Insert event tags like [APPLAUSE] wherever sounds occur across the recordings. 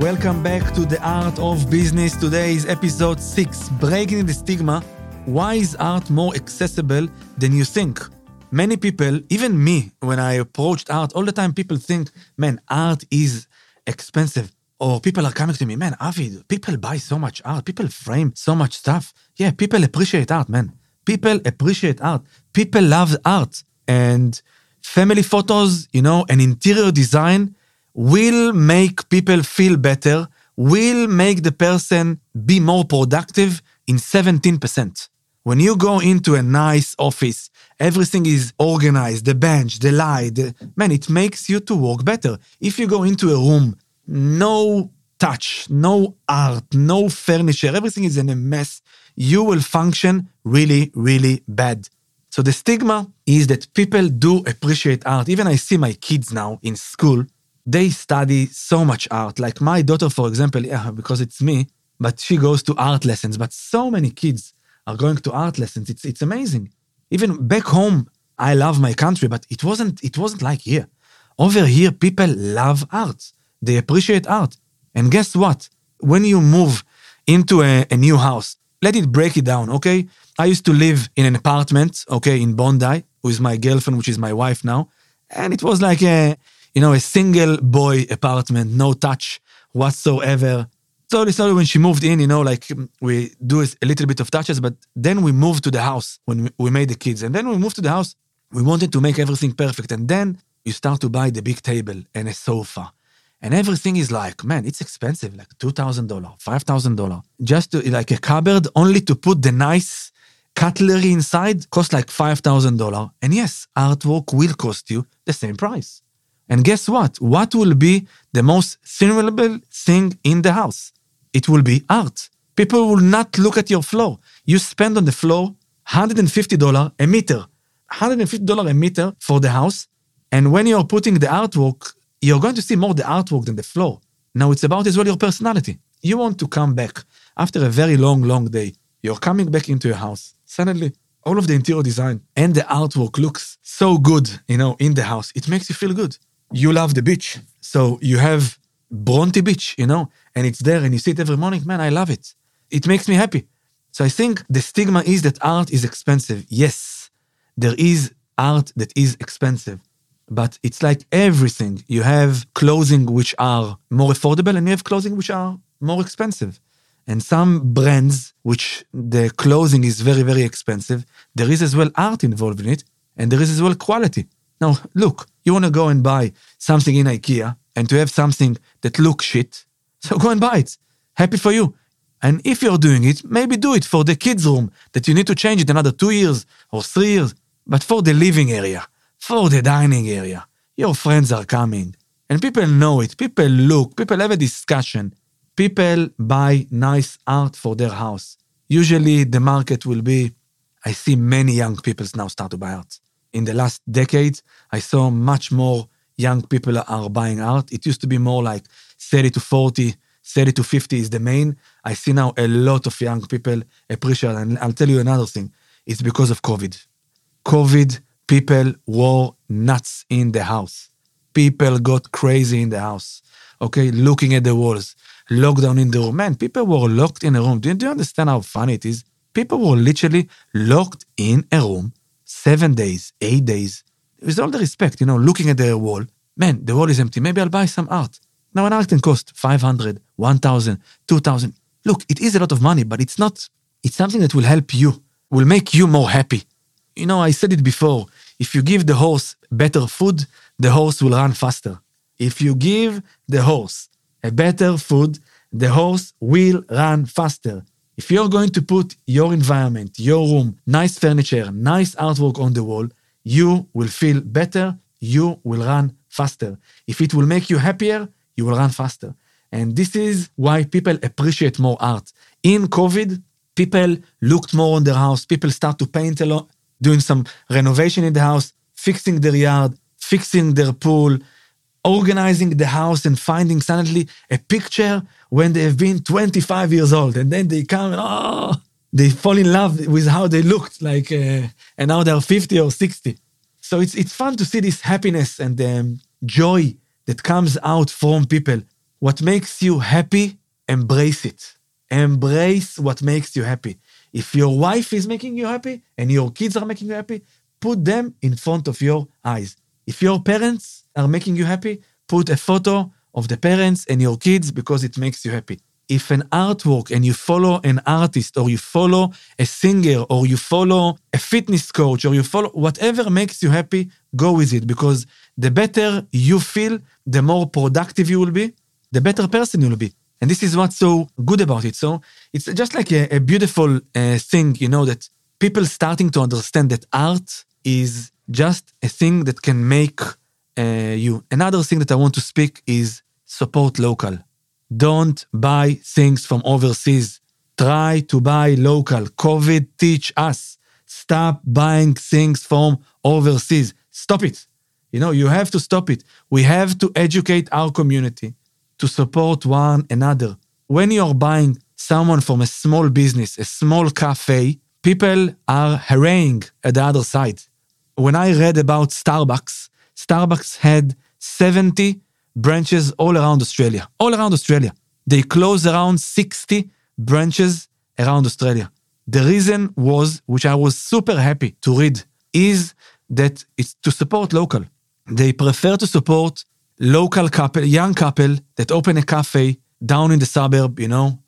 Welcome back to the Art of Business. Today is episode 6 Breaking the Stigma. Why is art more accessible than you think? Many people, even me, when I approached art, all the time people think, man, art is expensive. Or people are coming to me, man, Avi, people buy so much art, people frame so much stuff. Yeah, people appreciate art, man. People appreciate art. People love art. And family photos, you know, and interior design will make people feel better, will make the person be more productive in 17%. When you go into a nice office, everything is organized, the bench, the light, the, man, it makes you to work better. If you go into a room, no touch, no art, no furniture, everything is in a mess, you will function really, really bad. So the stigma is that people do appreciate art. Even I see my kids now in school, they study so much art. Like my daughter, for example, yeah, because it's me, but she goes to art lessons. But so many kids are going to art lessons. It's it's amazing. Even back home, I love my country, but it wasn't it wasn't like here. Over here, people love art. They appreciate art. And guess what? When you move into a, a new house, let it break it down, okay? I used to live in an apartment, okay, in Bondi, with my girlfriend, which is my wife now. And it was like a you know, a single boy apartment, no touch whatsoever. Slowly, slowly, when she moved in, you know, like mm, we do a little bit of touches, but then we moved to the house when we made the kids. And then we moved to the house, we wanted to make everything perfect. And then you start to buy the big table and a sofa. And everything is like, man, it's expensive, like $2,000, $5,000. Just to, like a cupboard only to put the nice cutlery inside costs like $5,000. And yes, artwork will cost you the same price. And guess what? What will be the most stimulable thing in the house? It will be art. People will not look at your floor. You spend on the floor $150 a meter. $150 a meter for the house. And when you're putting the artwork, you're going to see more the artwork than the floor. Now it's about as well your personality. You want to come back after a very long, long day. You're coming back into your house. Suddenly, all of the interior design and the artwork looks so good, you know, in the house. It makes you feel good you love the beach. So you have Bronte Beach, you know, and it's there and you see it every morning. Man, I love it. It makes me happy. So I think the stigma is that art is expensive. Yes, there is art that is expensive, but it's like everything. You have clothing which are more affordable and you have clothing which are more expensive. And some brands, which the clothing is very, very expensive, there is as well art involved in it, and there is as well quality. Now, look, you want to go and buy something in IKEA and to have something that looks shit, so go and buy it. Happy for you. And if you're doing it, maybe do it for the kids' room that you need to change it another two years or three years. But for the living area, for the dining area, your friends are coming. And people know it. People look. People have a discussion. People buy nice art for their house. Usually the market will be, I see many young people now start to buy art in the last decades, I saw much more young people are buying art. It used to be more like 30 to 40, 30 to 50 is the main. I see now a lot of young people appreciate, and I'll tell you another thing. It's because of COVID. COVID, people were nuts in the house. People got crazy in the house. Okay, looking at the walls, lockdown in the room. Man, people were locked in a room. Do you, do you understand how funny it is? People were literally locked in a room seven days, eight days, with all the respect, you know, looking at the wall, man, the wall is empty. Maybe I'll buy some art. Now, an art can cost 500, 1,000, 2,000. Look, it is a lot of money, but it's not, it's something that will help you, will make you more happy. You know, I said it before. If you give the horse better food, the horse will run faster. If you give the horse a better food, the horse will run faster. If you're going to put your environment, your room, nice furniture, nice artwork on the wall, you will feel better, you will run faster. If it will make you happier, you will run faster. And this is why people appreciate more art. In COVID, people looked more on their house, people start to paint a lot, doing some renovation in the house, fixing their yard, fixing their pool, organizing the house and finding suddenly a picture when they have been 25 years old and then they come and oh they fall in love with how they looked like uh, and now they're 50 or 60 so it's it's fun to see this happiness and um, joy that comes out from people what makes you happy, embrace it. Embrace what makes you happy. If your wife is making you happy and your kids are making you happy, put them in front of your eyes. If your parents are making you happy, put a photo of the parents and your kids because it makes you happy. If an artwork and you follow an artist or you follow a singer or you follow a fitness coach or you follow whatever makes you happy, go with it because the better you feel, the more productive you will be, the better person you'll be. And this is what's so good about it. So it's just like a, a beautiful uh, thing, you know, that people starting to understand that art is just a thing that can make uh, you. Another thing that I want to speak is support local. Don't buy things from overseas. Try to buy local. COVID teach us. Stop buying things from overseas. Stop it. You know, you have to stop it. We have to educate our community to support one another. When you're buying someone from a small business, a small cafe, people are harrying at the other side. When I read about Starbucks, Starbucks had 70 branches all around Australia, all around Australia. They closed around 60 branches around Australia. The reason was, which I was super happy to read, is that it's to support local. They prefer to support local couple, young couple that open a cafe down in the suburb, you know,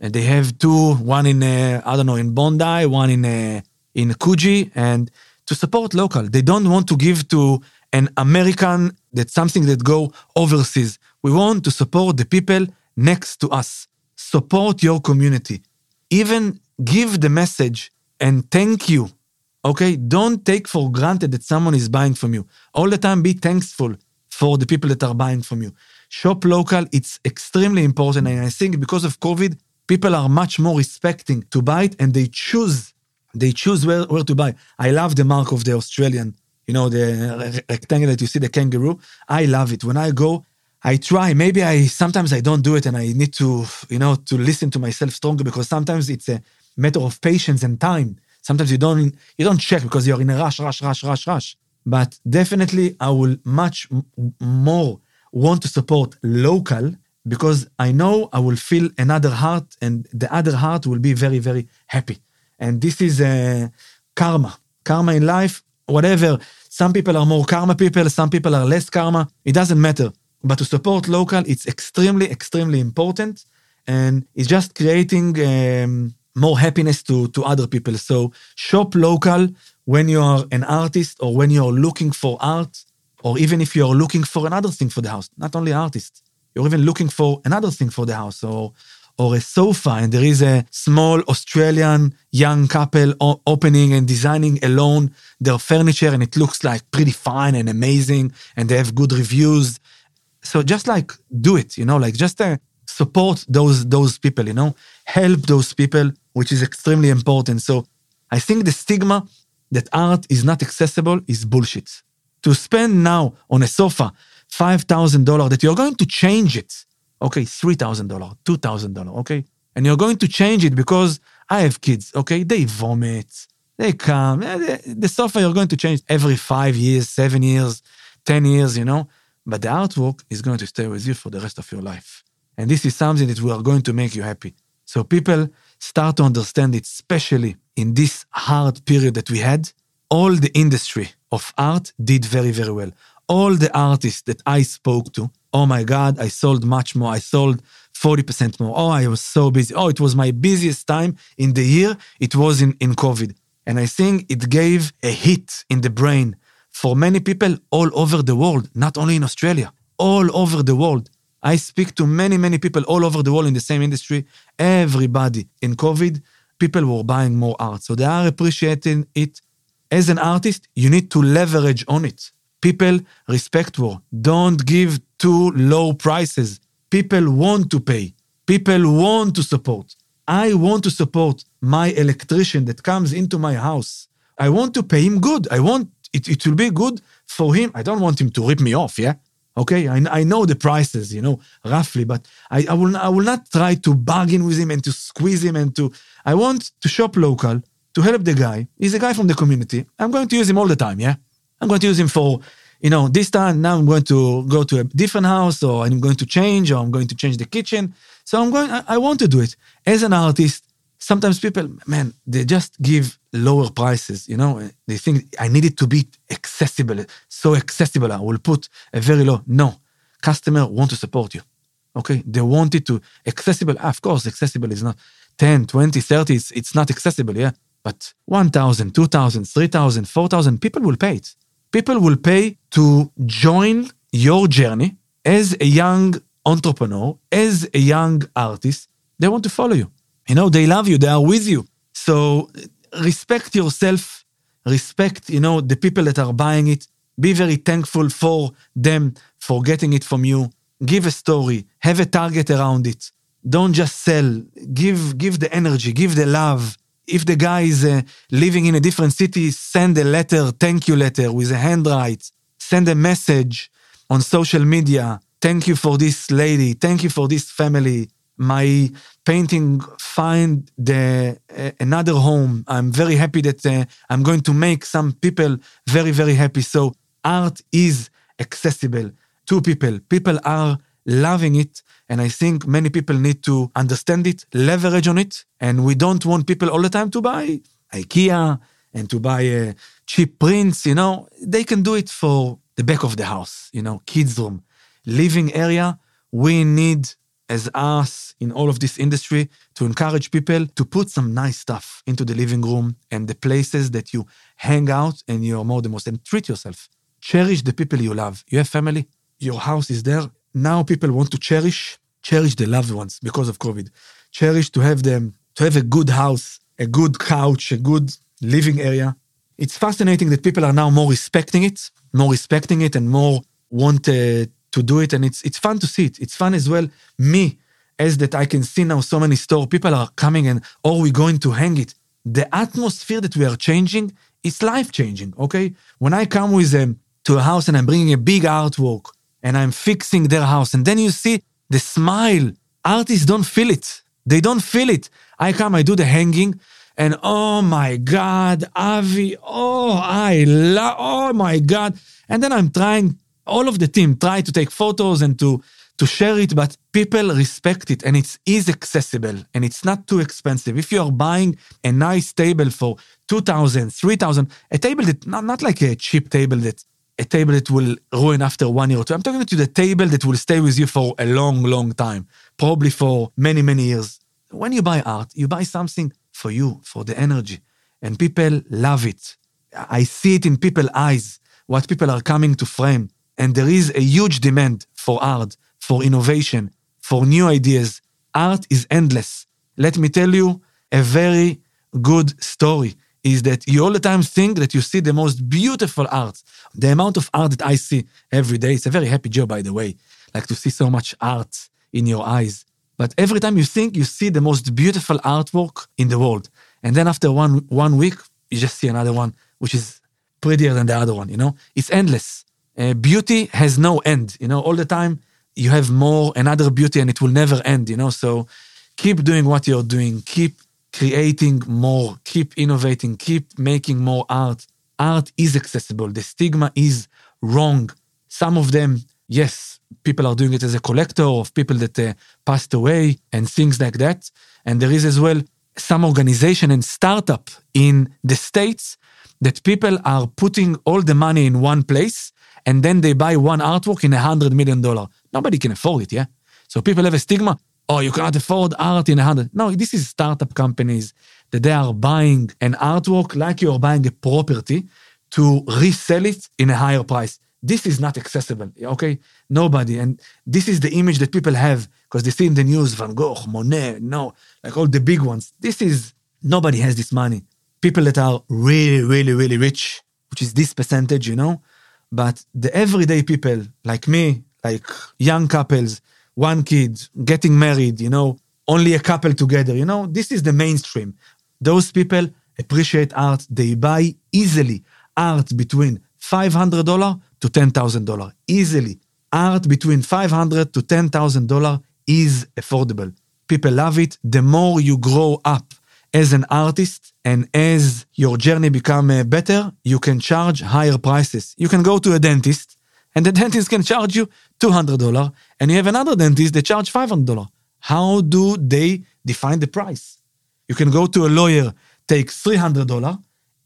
and they have two, one in, uh, I don't know, in Bondi, one in, uh, in Coogee, and to support local. They don't want to give to an American that's something that go overseas. We want to support the people next to us. Support your community. Even give the message and thank you. Okay? Don't take for granted that someone is buying from you. All the time be thankful for the people that are buying from you. Shop local, it's extremely important. And I think because of COVID, people are much more respecting to buy it and they choose, they choose where, where to buy. I love the mark of the Australian, you know, the rectangle that you see, the kangaroo. I love it. When I go, I try. Maybe I sometimes I don't do it, and I need to, you know, to listen to myself stronger because sometimes it's a matter of patience and time. Sometimes you don't you don't check because you're in a rush, rush, rush, rush, rush. But definitely, I will much more want to support local because I know I will feel another heart and the other heart will be very, very happy. And this is uh, karma. Karma in life, whatever. Some people are more karma people, some people are less karma. It doesn't matter. But to support local, it's extremely, extremely important. And it's just creating um, more happiness to, to other people. So shop local, when you are an artist or when you're looking for art, or even if you're looking for another thing for the house, not only artists, you're even looking for another thing for the house or or a sofa and there is a small Australian young couple opening and designing alone their furniture and it looks like pretty fine and amazing and they have good reviews. So just like do it, you know, like just uh, support those those people, you know, help those people, which is extremely important. So I think the stigma that art is not accessible is bullshit. To spend now on a sofa $5,000 that you're going to change it, okay, $3,000, $2,000, okay? And you're going to change it because I have kids, okay? They vomit, they come. Eh, the sofa you're going to change every five years, seven years, 10 years, you know? But the artwork is going to stay with you for the rest of your life. And this is something that we are going to make you happy. So people start to understand it, especially in this hard period that we had. All the industry of art did very, very well. All the artists that I spoke to, oh my God, I sold much more. I sold 40% more. Oh, I was so busy. Oh, it was my busiest time in the year. It was in, in COVID. And I think it gave a hit in the brain for many people all over the world, not only in Australia, all over the world. I speak to many, many people all over the world in the same industry. Everybody in COVID, people were buying more art. So they are appreciating it. As an artist, you need to leverage on it. People respect war. Don't give too low prices. People want to pay. People want to support. I want to support my electrician that comes into my house. I want to pay him good. I want it, it will be good for him. I don't want him to rip me off, yeah? Okay, I, I know the prices, you know, roughly, but I, I will I will not try to bargain with him and to squeeze him and to. I want to shop local to help the guy. He's a guy from the community. I'm going to use him all the time. Yeah, I'm going to use him for you know, this time now I'm going to go to a different house or I'm going to change or I'm going to change the kitchen. So I'm going, I, I want to do it. As an artist, sometimes people, man, they just give lower prices, you know, they think I need it to be accessible, so accessible. I will put a very low. No, customer want to support you. Okay. They want it to accessible. Ah, of course, accessible is not 10, 20, 30. It's, it's not accessible. Yeah. But 1,000, 2,000, 3,000, 4,000, people will pay it people will pay to join your journey as a young entrepreneur, as a young artist. They want to follow you. You know, they love you, they are with you. So respect yourself, respect, you know, the people that are buying it. Be very thankful for them for getting it from you. Give a story, have a target around it. Don't just sell. Give give the energy, give the love, if the guy is uh, living in a different city, send a letter, thank you letter with a handwrite, send a message on social media. Thank you for this lady. Thank you for this family. My painting find the uh, another home. I'm very happy that uh, I'm going to make some people very very happy. So art is accessible to people. People are loving it and I think many people need to understand it, leverage on it. And we don't want people all the time to buy IKEA and to buy a cheap prints, you know. They can do it for the back of the house, you know, kids' room, living area. We need, as us in all of this industry, to encourage people to put some nice stuff into the living room and the places that you hang out and you're more the most and treat yourself. Cherish the people you love. You have family, your house is there, now people want to cherish, cherish the loved ones because of COVID. Cherish to have them, to have a good house, a good couch, a good living area. It's fascinating that people are now more respecting it, more respecting it, and more want uh, to do it. And it's it's fun to see it. It's fun as well. Me, as that I can see now so many store people are coming and or we going to hang it. The atmosphere that we are changing is life changing. Okay, when I come with them um, to a house and I'm bringing a big artwork and I'm fixing their house. And then you see the smile. Artists don't feel it. They don't feel it. I come, I do the hanging, and oh my God, Avi, oh, I love, oh my God. And then I'm trying, all of the team try to take photos and to, to share it, but people respect it and it is accessible and it's not too expensive. If you are buying a nice table for 2,000, 3,000, a table that, not, not like a cheap table that a table that will ruin after one year or two. I'm talking to the table that will stay with you for a long, long time, probably for many, many years. When you buy art, you buy something for you, for the energy, and people love it. I see it in people's eyes, what people are coming to frame. And there is a huge demand for art, for innovation, for new ideas. Art is endless. Let me tell you a very good story is that you all the time think that you see the most beautiful art. The amount of art that I see every day, it's a very happy job, by the way, like to see so much art in your eyes. But every time you think, you see the most beautiful artwork in the world. And then after one, one week, you just see another one, which is prettier than the other one, you know? It's endless. Uh, beauty has no end, you know? All the time, you have more, another beauty, and it will never end, you know? So keep doing what you're doing. Keep creating more, keep innovating, keep making more art. Art is accessible. The stigma is wrong. Some of them, yes, people are doing it as a collector of people that uh, passed away and things like that. And there is as well some organization and startup in the States that people are putting all the money in one place and then they buy one artwork in a hundred million dollar. Nobody can afford it, yeah? So people have a stigma oh, you cannot afford art in a hundred. No, this is startup companies that they are buying an artwork like you're buying a property to resell it in a higher price. This is not accessible, okay? Nobody. And this is the image that people have because they see in the news Van Gogh, Monet, no, like all the big ones. This is, nobody has this money. People that are really, really, really rich, which is this percentage, you know? But the everyday people like me, like young couples, one kid, getting married, you know, only a couple together, you know, this is the mainstream. Those people appreciate art. They buy easily art between $500 to $10,000. Easily. Art between $500 to $10,000 is affordable. People love it. The more you grow up as an artist and as your journey become uh, better, you can charge higher prices. You can go to a dentist and the [LAUGHS] dentist can charge you $200 and you have another dentist that charge $500. How do they define the price? You can go to a lawyer, take $300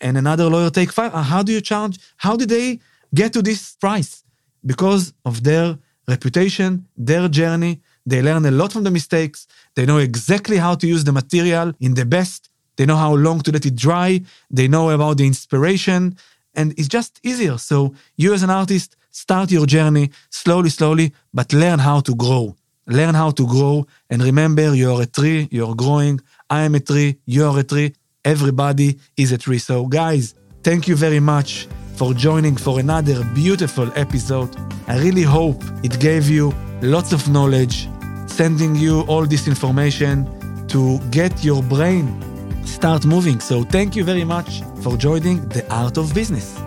and another lawyer take five. Uh, how do you charge? How did they get to this price? Because of their reputation, their journey, they learn a lot from the mistakes. They know exactly how to use the material in the best. They know how long to let it dry. They know about the inspiration. And it's just easier. So, you as an artist, start your journey slowly, slowly, but learn how to grow. Learn how to grow. And remember, you're a tree, you're growing. I am a tree, you're a tree. Everybody is a tree. So, guys, thank you very much for joining for another beautiful episode. I really hope it gave you lots of knowledge, sending you all this information to get your brain start moving. So thank you very much for joining the Art of Business.